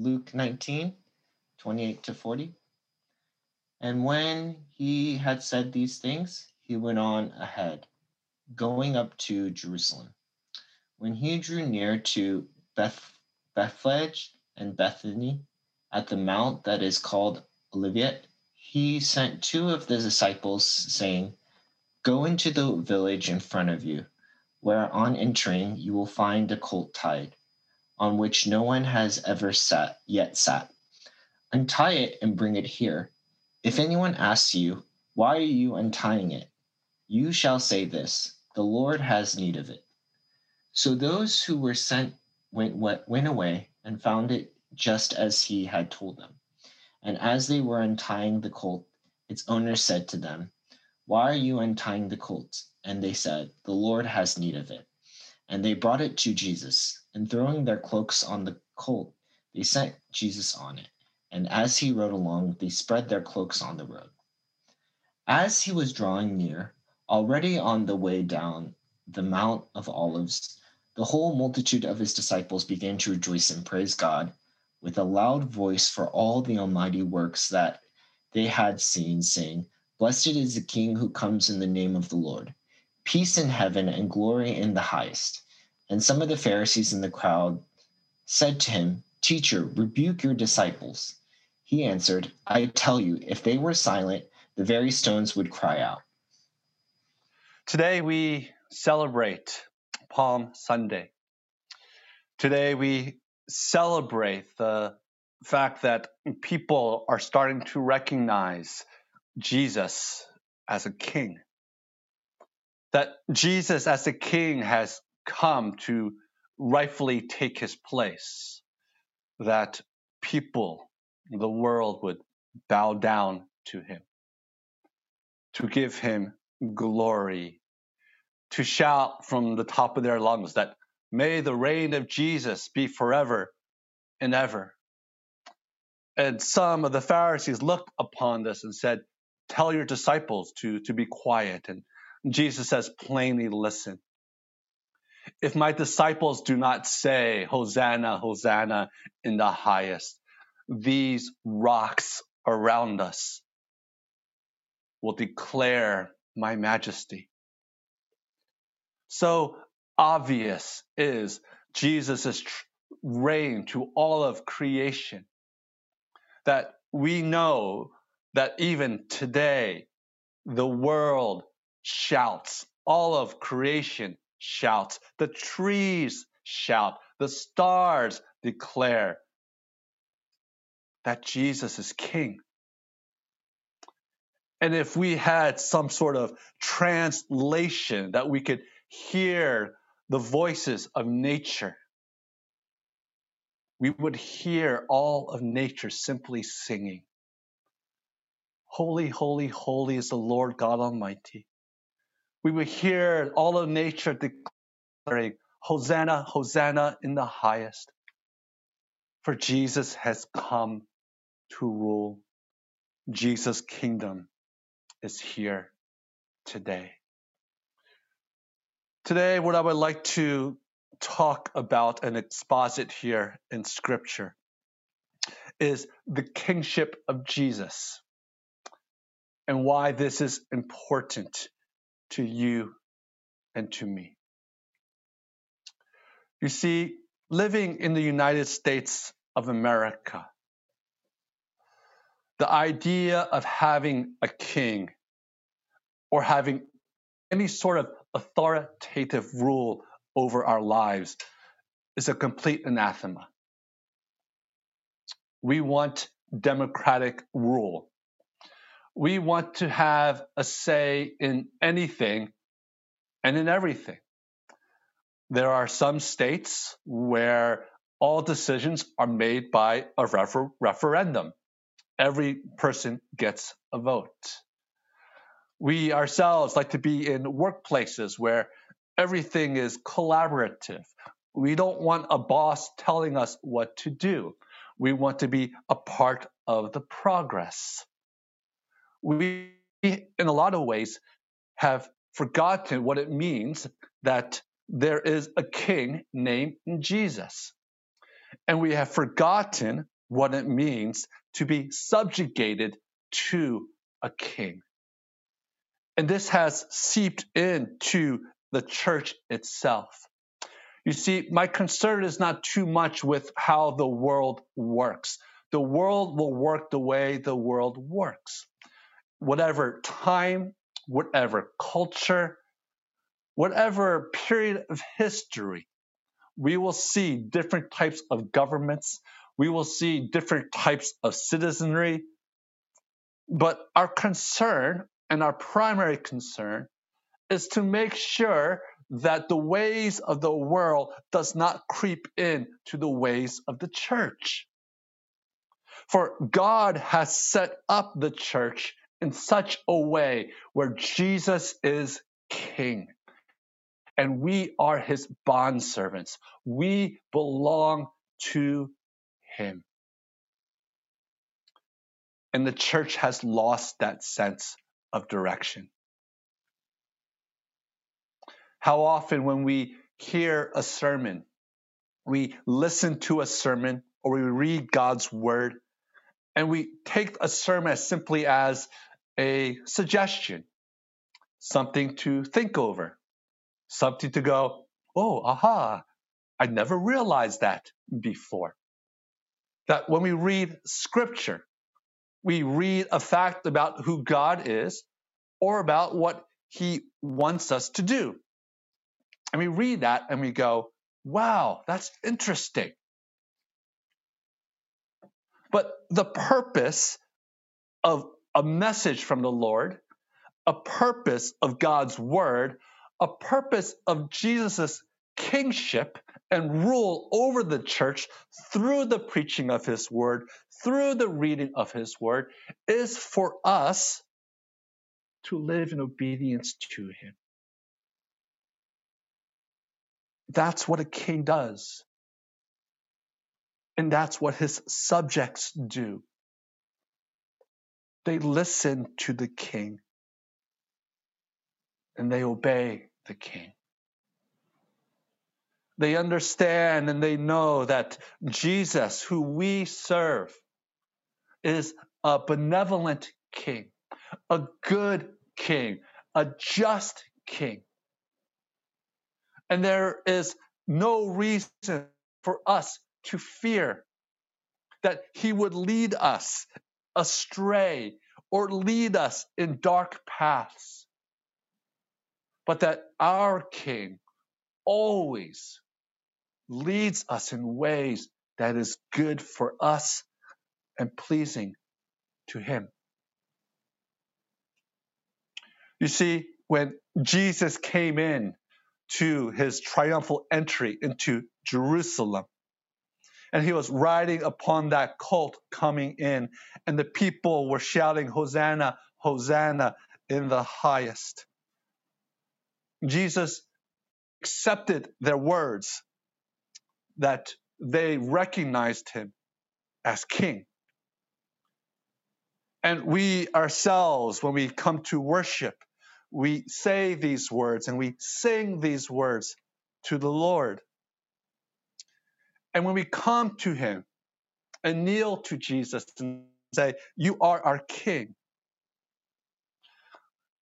Luke 19, 28 to 40. And when he had said these things, he went on ahead, going up to Jerusalem. When he drew near to Beth, Bethphage and Bethany at the mount that is called Olivet, he sent two of the disciples, saying, Go into the village in front of you, where on entering you will find a colt tied, on which no one has ever sat yet sat. Untie it and bring it here. If anyone asks you, Why are you untying it? you shall say this The Lord has need of it. So those who were sent went, went away and found it just as he had told them. And as they were untying the colt, its owner said to them, Why are you untying the colt? And they said, The Lord has need of it. And they brought it to Jesus, and throwing their cloaks on the colt, they sent Jesus on it. And as he rode along, they spread their cloaks on the road. As he was drawing near, already on the way down the Mount of Olives, the whole multitude of his disciples began to rejoice and praise God with a loud voice for all the almighty works that they had seen, saying, Blessed is the King who comes in the name of the Lord. Peace in heaven and glory in the highest. And some of the Pharisees in the crowd said to him, Teacher, rebuke your disciples. He answered, I tell you, if they were silent, the very stones would cry out. Today we celebrate Palm Sunday. Today we celebrate the fact that people are starting to recognize Jesus as a king. That Jesus as a king has come to rightfully take his place. That people, the world would bow down to him, to give him glory, to shout from the top of their lungs that May the reign of Jesus be forever and ever. And some of the Pharisees looked upon this and said, Tell your disciples to, to be quiet. And Jesus says plainly, Listen. If my disciples do not say, Hosanna, Hosanna in the highest, these rocks around us will declare my majesty. So obvious is Jesus' reign to all of creation. That we know that even today, the world shouts, all of creation shouts, the trees shout, the stars declare that Jesus is King. And if we had some sort of translation that we could hear the voices of nature, we would hear all of nature simply singing. Holy, holy, holy is the Lord God Almighty. We would hear all of nature declaring, Hosanna, Hosanna in the highest. For Jesus has come to rule. Jesus' kingdom is here today. Today, what I would like to talk about and exposit here in Scripture is the kingship of Jesus and why this is important to you and to me. You see, living in the United States of America, the idea of having a king or having any sort of authoritative rule over our lives is a complete anathema. We want democratic rule. We want to have a say in anything and in everything. There are some states where all decisions are made by a refer- referendum. Every person gets a vote. We ourselves like to be in workplaces where everything is collaborative. We don't want a boss telling us what to do. We want to be a part of the progress. We, in a lot of ways, have forgotten what it means that there is a king named Jesus. and we have forgotten what it means to be subjugated to a king. And this has seeped into the church itself. You see, my concern is not too much with how the world works. The world will work the way the world works. Whatever time, whatever culture, whatever period of history, we will see different types of governments. We will see different types of citizenry. But our concern and our primary concern is to make sure that the ways of the world does not creep in to the ways of the church. For God has set up the church in such a way where Jesus is king and we are his bondservants. We belong to him. And the church has lost that sense of direction. How often, when we hear a sermon, we listen to a sermon or we read God's word, and we take a sermon as simply as a suggestion, something to think over something to go, oh, aha, I never realized that before. That when we read scripture, we read a fact about who God is or about what he wants us to do. And we read that and we go, wow, that's interesting. But the purpose of a message from the Lord, a purpose of God's word, a purpose of Jesus' kingship and rule over the church through the preaching of his word, through the reading of his word, is for us to live in obedience to him. That's what a king does. And that's what his subjects do. They listen to the king and they obey the king. They understand and they know that Jesus, who we serve, is a benevolent king, a good king, a just king. And there is no reason for us to fear that he would lead us astray or lead us in dark paths but that our King always leads us in ways that is good for us and pleasing to Him. You see, when Jesus came in to his triumphal entry into Jerusalem, and he was riding upon that colt coming in, and the people were shouting, Hosanna, Hosanna in the highest. Jesus accepted their words that they recognized him as king. And we ourselves, when we come to worship, we say these words and we sing these words to the Lord. And when we come to him and kneel to Jesus and say, You are our king,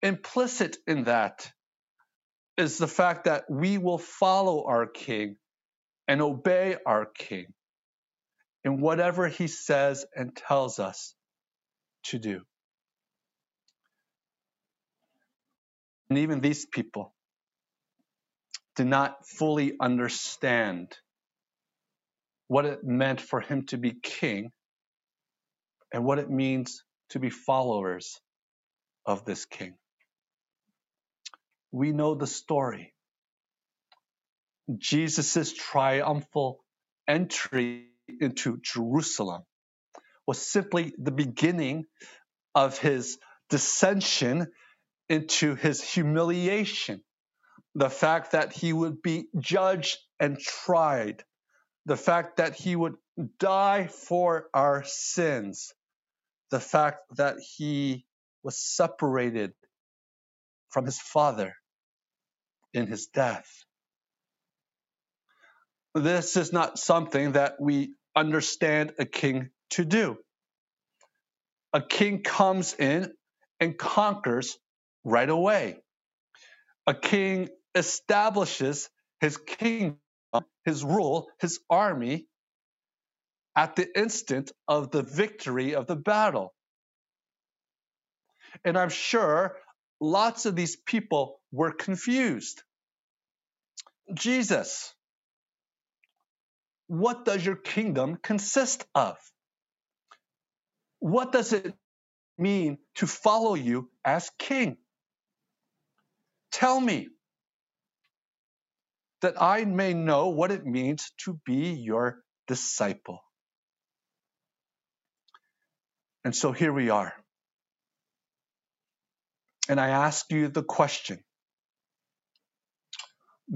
implicit in that is the fact that we will follow our King and obey our King in whatever he says and tells us to do. And even these people did not fully understand what it meant for him to be king and what it means to be followers of this king we know the story. Jesus' triumphal entry into Jerusalem was simply the beginning of his dissension into his humiliation. The fact that he would be judged and tried, the fact that he would die for our sins, the fact that he was separated from his Father in his death. this is not something that we understand a king to do. A king comes in and conquers right away. A king establishes his kingdom, Uh, his rule, his army at the instant of the victory of the battle. And I'm sure lots of these people were confused. Jesus, what does your kingdom consist of? What does it mean to follow you as king? Tell me that I may know what it means to be your disciple. And so here we are. And I ask you the question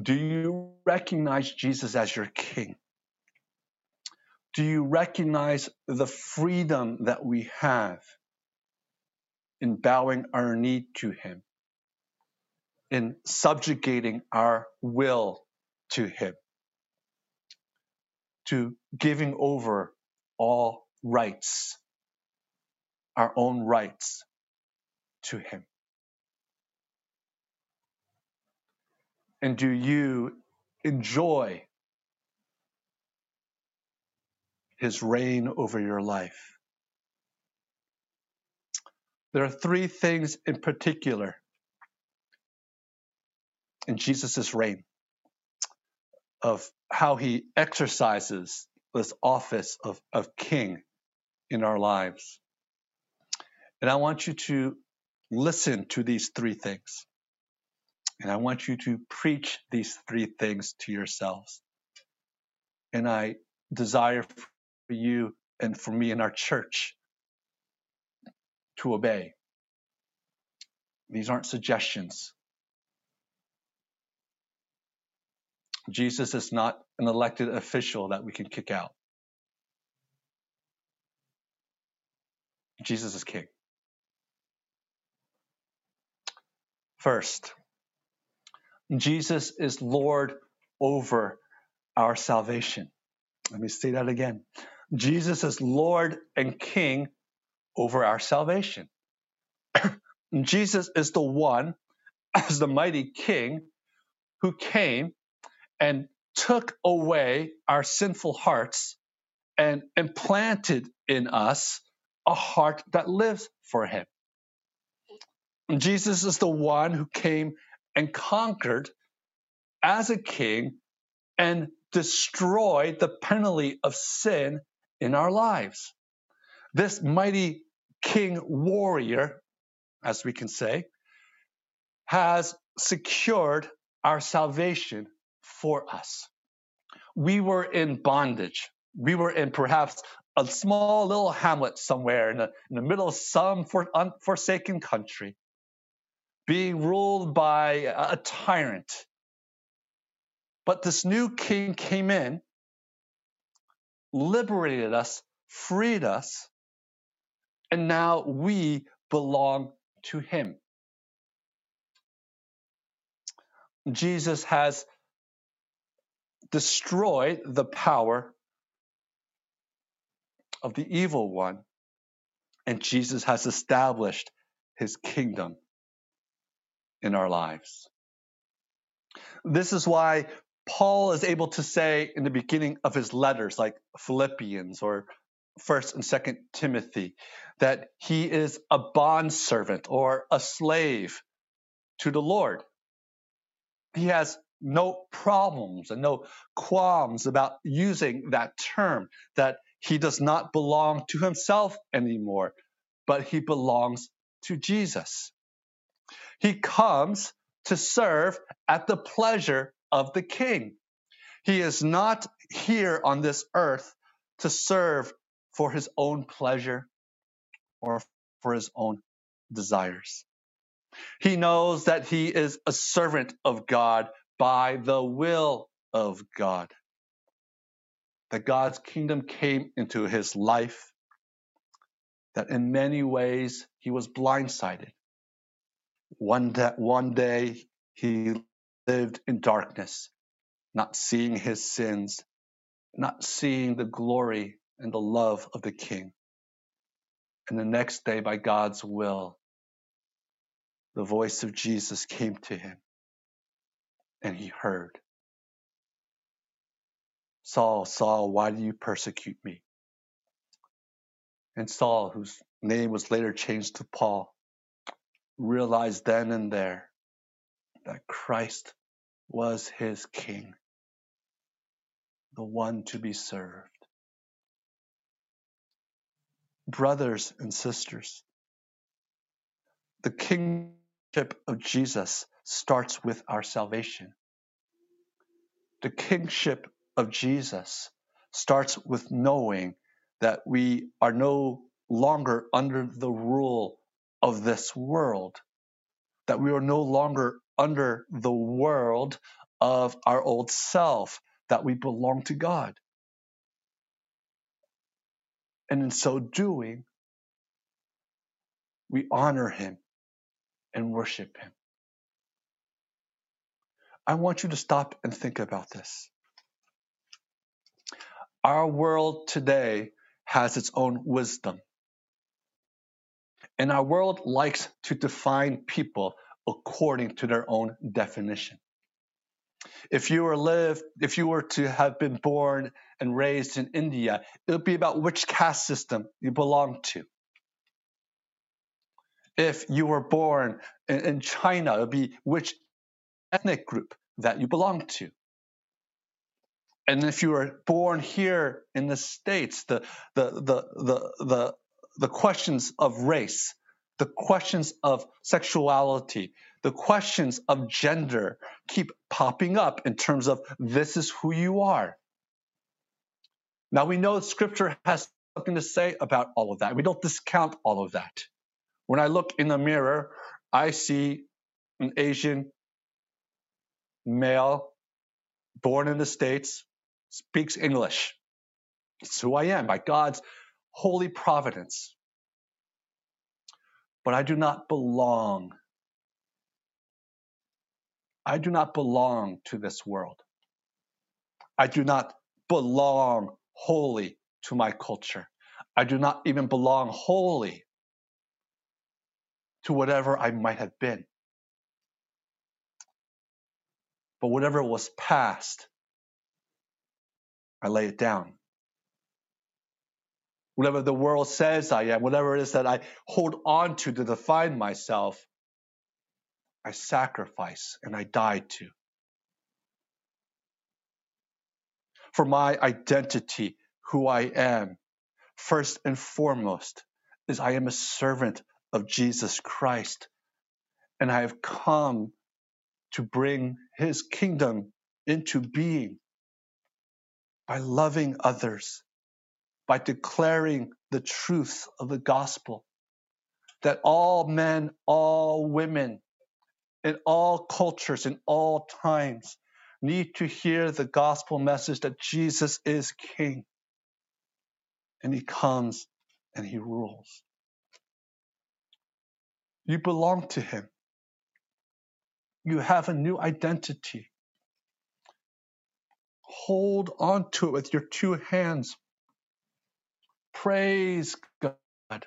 Do you recognize Jesus as your king? Do you recognize the freedom that we have in bowing our knee to him, in subjugating our will to him, to giving over all rights our own rights to Him? And do you enjoy His reign over your life? There are three things in particular in Jesus' reign of how he exercises this office of, of king in our lives. And I want you to listen to these three things. And I want you to preach these three things to yourselves. And I desire for you and for me in our church to obey. These aren't suggestions. Jesus is not an elected official that we can kick out. Jesus is king. First, Jesus is Lord over our salvation. Let me say that again. Jesus is Lord and King over our salvation. Jesus is the one, as the mighty King, who came and took away our sinful hearts and implanted in us a heart that lives for Him. Jesus is the one who came and conquered as a king and destroyed the penalty of sin in our lives. This mighty king warrior, as we can say, has secured our salvation for us. We were in bondage. We were in perhaps a small little hamlet somewhere in the, in the middle of some for, unforsaken country being ruled by a tyrant. But this new king came in, liberated us, freed us, and now we belong to him. Jesus has destroyed the power of the evil one, and Jesus has established his kingdom in our lives. This is why Paul is able to say in the beginning of his letters, like Philippians or First and Second Timothy, that he is a bondservant or a slave to the Lord. He has no problems and no qualms about using that term, that he does not belong to himself anymore, but he belongs to Jesus. He comes to serve at the pleasure of the king. He is not here on this earth to serve for his own pleasure or for his own desires. He knows that he is a servant of God by the will of God. That God's kingdom came into his life, that in many ways he was blindsided one day, one day he lived in darkness, not seeing his sins not seeing the glory and the love of the king. And the next day, by God's will, the voice of Jesus came to him and he heard. Saul, Saul, why do you persecute me? And Saul, whose name was later changed to Paul, realized then and there that Christ was his king, the one to be served. Brothers and sisters, the kingship of Jesus starts with our salvation. The kingship of Jesus starts with knowing that we are no longer under the rule of this world, that we are no longer under the world of our old self, that we belong to God. And in so doing, we honor Him and worship Him. I want you to stop and think about this. Our world today has its own wisdom. And our world likes to define people according to their own definition. If you were live, if you were to have been born and raised in India, it would be about which caste system you belong to. If you were born in, in China, it would be which ethnic group that you belong to. And if you were born here in the States, the, the, the, the, the, the questions of race, the questions of sexuality, the questions of gender keep popping up in terms of this is who you are. Now we know scripture has something to say about all of that. We don't discount all of that. When I look in the mirror, I see an Asian male born in the States, speaks English. It's who I am by God's holy providence. But I do not belong. I do not belong to this world. I do not belong wholly to my culture. I do not even belong wholly to whatever I might have been. But whatever was past, I lay it down. Whatever the world says I am, whatever it is that I hold on to to define myself, I sacrifice and I die to. For my identity, who I am, first and foremost, is I am a servant of Jesus Christ. And I have come to bring his kingdom into being by loving others, by declaring the truth of the gospel that all men, all women, in all cultures, in all times, need to hear the gospel message that Jesus is King and he comes and he rules. You belong to him. You have a new identity. Hold on to it with your two hands. Praise God.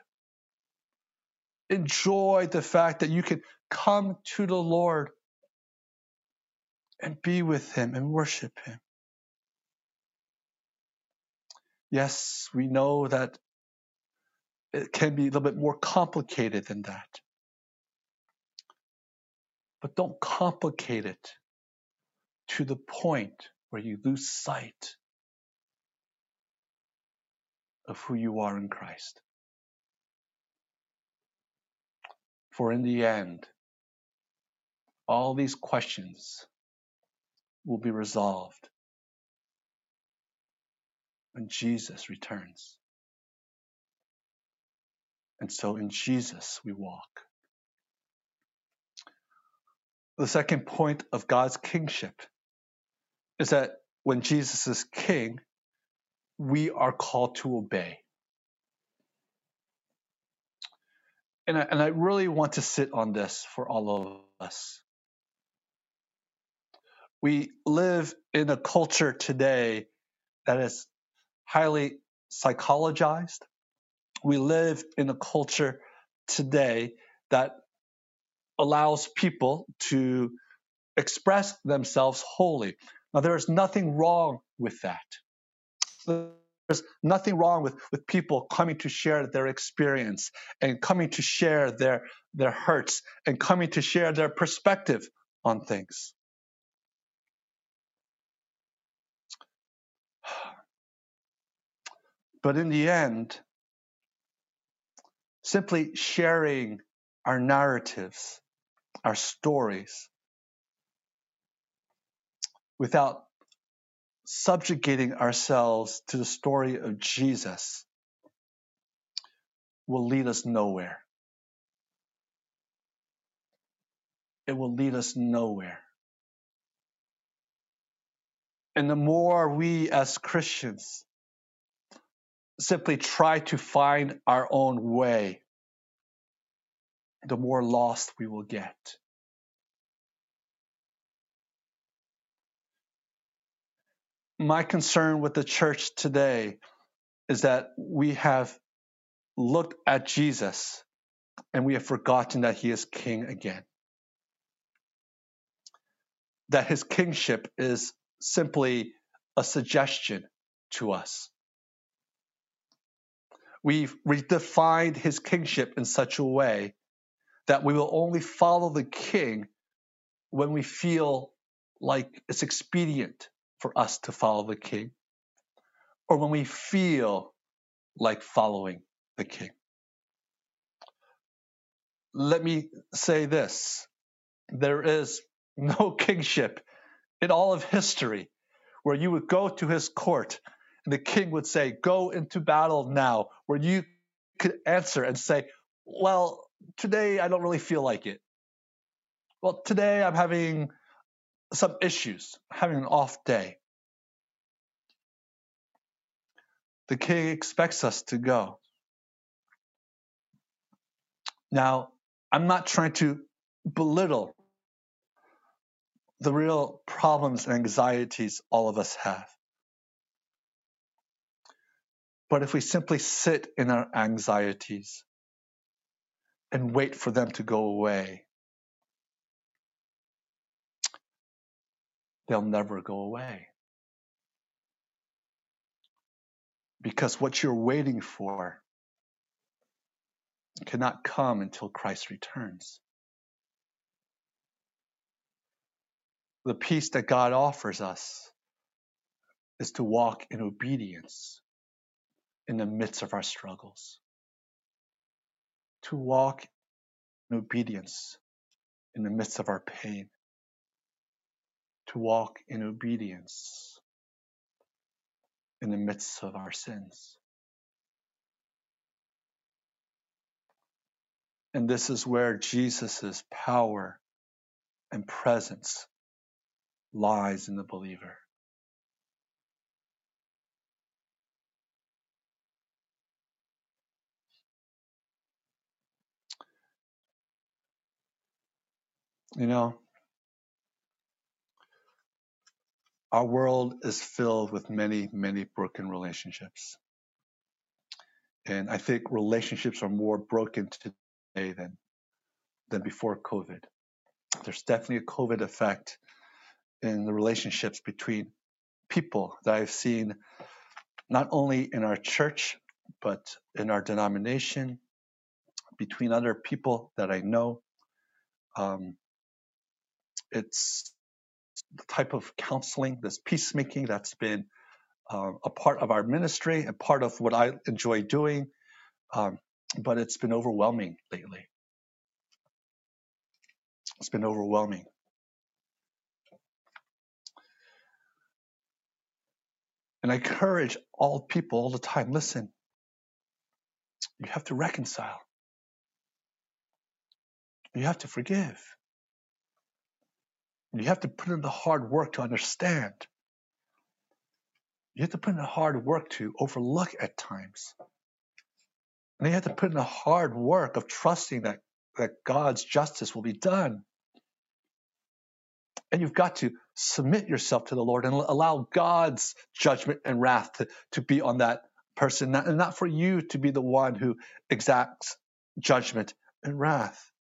Enjoy the fact that you can come to the Lord and be with Him and worship Him. Yes, we know that it can be a little bit more complicated than that. But don't complicate it to the point where you lose sight of who you are in Christ. For in the end, all these questions will be resolved when Jesus returns. And so in Jesus we walk. The second point of God's kingship is that when Jesus is king, we are called to obey. And I, and I really want to sit on this for all of us. We live in a culture today that is highly psychologized. We live in a culture today that allows people to express themselves wholly. Now, there is nothing wrong with that. There's nothing wrong with, with people coming to share their experience and coming to share their, their hurts and coming to share their perspective on things. But in the end, simply sharing our narratives, our stories, without subjugating ourselves to the story of Jesus will lead us nowhere. It will lead us nowhere. And the more we as Christians simply try to find our own way, the more lost we will get. My concern with the church today is that we have looked at Jesus and we have forgotten that he is king again. That his kingship is simply a suggestion to us. We've redefined his kingship in such a way that we will only follow the king when we feel like it's expedient for us to follow the king or when we feel like following the king. Let me say this there is no kingship in all of history where you would go to his court and the king would say, Go into battle now, where you could answer and say, Well, today I don't really feel like it. Well, today I'm having some issues, having an off day. The king expects us to go. Now, I'm not trying to belittle the real problems and anxieties all of us have. But if we simply sit in our anxieties and wait for them to go away, they'll never go away. Because what you're waiting for cannot come until Christ returns. The peace that God offers us is to walk in obedience in the midst of our struggles, to walk in obedience in the midst of our pain, to walk in obedience in the midst of our sins. And this is where Jesus' power and presence lies in the believer. You know, our world is filled with many, many broken relationships. And I think relationships are more broken today than, than before COVID. There's definitely a COVID effect in the relationships between people that I've seen not only in our church, but in our denomination, between other people that I know. Um, it's the type of counseling, this peacemaking that's been uh, a part of our ministry and part of what I enjoy doing. Um, but it's been overwhelming lately. It's been overwhelming. And I encourage all people all the time listen, you have to reconcile, you have to forgive. You have to put in the hard work to understand. You have to put in the hard work to overlook at times. And you have to put in the hard work of trusting that, that God's justice will be done. And you've got to submit yourself to the Lord and allow God's judgment and wrath to, to be on that person, and not for you to be the one who exacts judgment and wrath.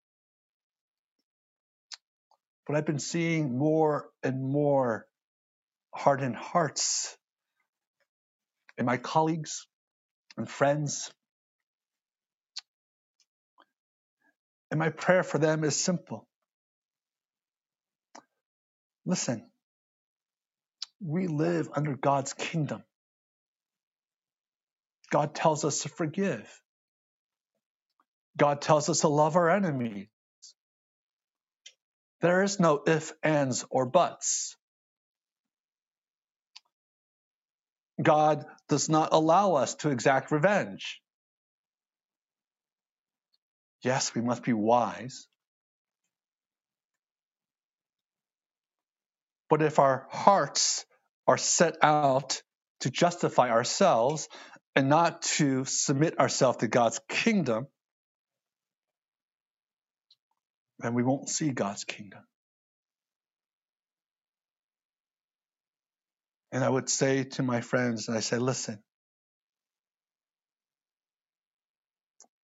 But I've been seeing more and more hardened hearts in my colleagues and friends. And my prayer for them is simple. Listen, we live under God's kingdom. God tells us to forgive. God tells us to love our enemies. There is no if, ands, or buts. God does not allow us to exact revenge. Yes, we must be wise. But if our hearts are set out to justify ourselves and not to submit ourselves to God's kingdom, then we won't see God's kingdom. And I would say to my friends, and I say, listen,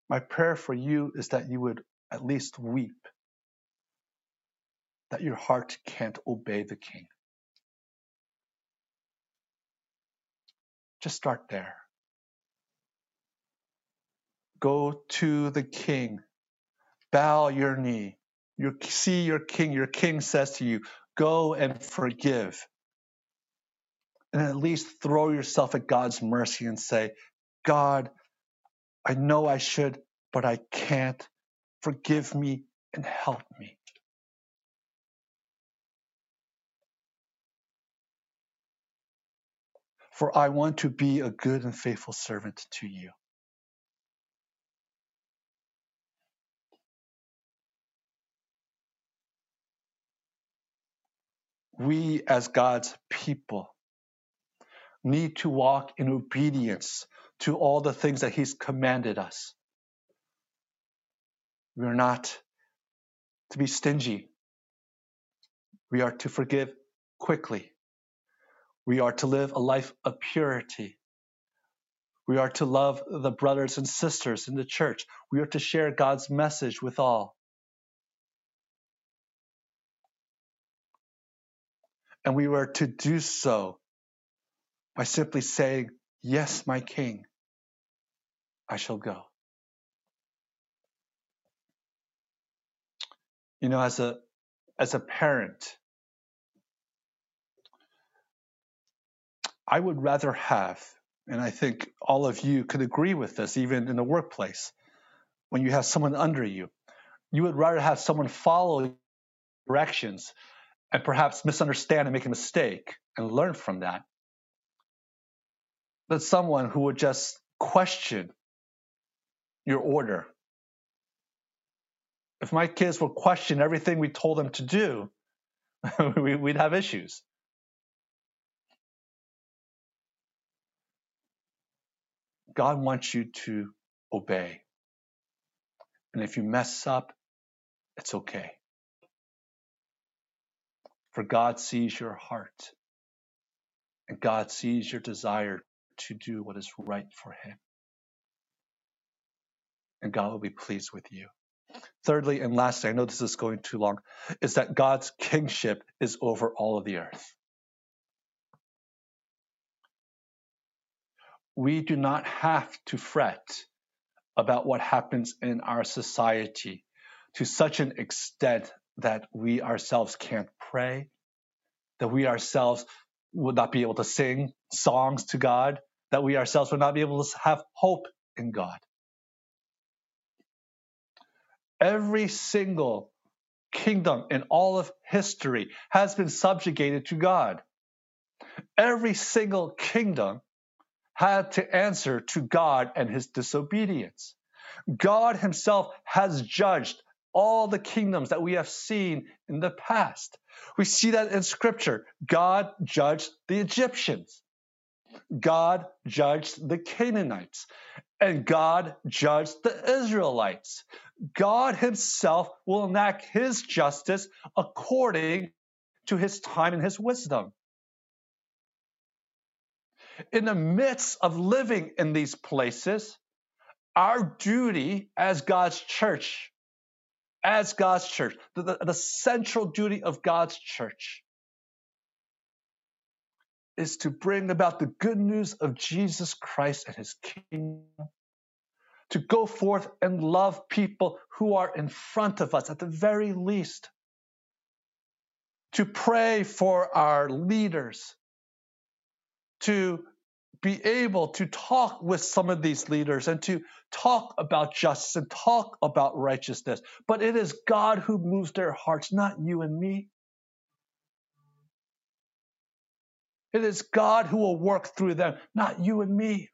my prayer for you is that you would at least weep that your heart can't obey the king. Just start there. Go to the king, bow your knee. You see your king, your king says to you, Go and forgive. And at least throw yourself at God's mercy and say, God, I know I should, but I can't. Forgive me and help me. For I want to be a good and faithful servant to you. We as God's people need to walk in obedience to all the things that He's commanded us. We are not to be stingy. We are to forgive quickly. We are to live a life of purity. We are to love the brothers and sisters in the church. We are to share God's message with all. And we were to do so by simply saying, Yes, my King, I shall go. You know, as a as a parent, I would rather have, and I think all of you could agree with this, even in the workplace, when you have someone under you, you would rather have someone follow directions and perhaps misunderstand and make a mistake and learn from that. But someone who would just question your order. If my kids would question everything we told them to do, we'd have issues. God wants you to obey. And if you mess up, it's okay. For God sees your heart, and God sees your desire to do what is right for Him. And God will be pleased with you. Thirdly, and lastly, I know this is going too long, is that God's kingship is over all of the earth. We do not have to fret about what happens in our society to such an extent that we ourselves can't pray, that we ourselves would not be able to sing songs to God, that we ourselves would not be able to have hope in God. Every single kingdom in all of history has been subjugated to God. Every single kingdom had to answer to God and his disobedience. God himself has judged all the kingdoms that we have seen in the past. We see that in scripture. God judged the Egyptians. God judged the Canaanites. And God judged the Israelites. God himself will enact his justice according to his time and his wisdom. In the midst of living in these places, our duty as God's church, as God's church, the, the, the central duty of God's church is to bring about the good news of Jesus Christ and his kingdom, to go forth and love people who are in front of us at the very least, to pray for our leaders, to be able to talk with some of these leaders and to talk about justice and talk about righteousness. But it is God who moves their hearts, not you and me. It is God who will work through them, not you and me.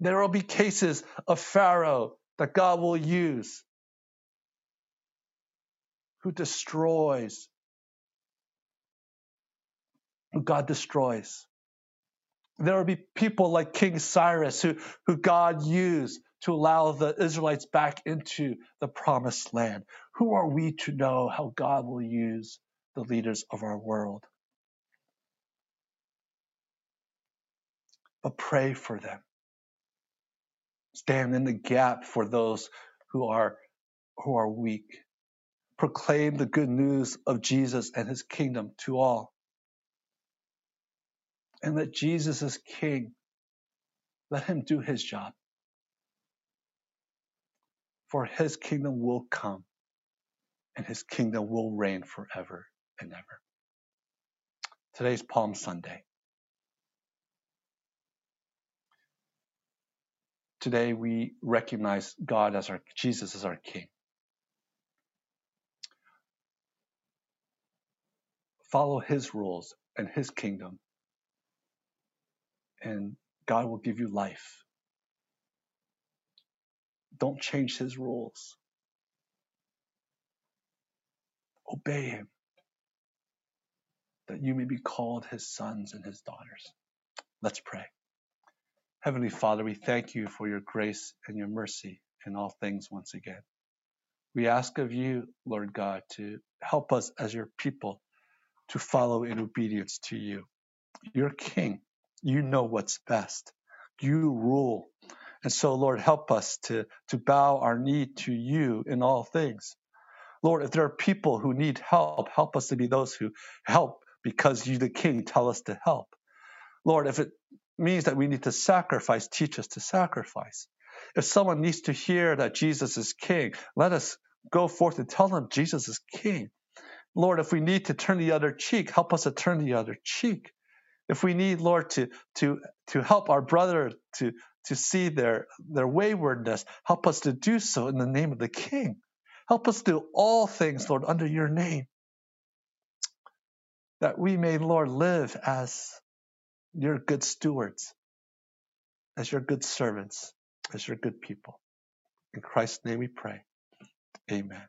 There will be cases of Pharaoh that God will use who destroys, God destroys. There will be people like King Cyrus who, who God used to allow the Israelites back into the promised land. Who are we to know how God will use the leaders of our world. But pray for them. Stand in the gap for those who are, who are weak. Proclaim the good news of Jesus and his kingdom to all. And that Jesus is king. Let him do his job. For his kingdom will come and his kingdom will reign forever and ever. Today's Palm Sunday. Today we recognize God as our Jesus as our King. Follow His rules and His kingdom, and God will give you life. Don't change His rules. Obey Him that you may be called his sons and his daughters. Let's pray. Heavenly Father, we thank you for your grace and your mercy in all things once again. We ask of you, Lord God, to help us as your people to follow in obedience to you. You're king. You know what's best. You rule. And so, Lord, help us to, to bow our knee to you in all things. Lord, if there are people who need help, help us to be those who help because you, the King, tell us to help. Lord, if it means that we need to sacrifice, teach us to sacrifice. If someone needs to hear that Jesus is King, let us go forth and tell them Jesus is King. Lord, if we need to turn the other cheek, help us to turn the other cheek. If we need, Lord, to, to, to help our brother to, to see their, their waywardness, help us to do so in the name of the King. Help us do all things, Lord, under your name that we may, Lord, live as your good stewards, as your good servants, as your good people. In Christ's name we pray. Amen.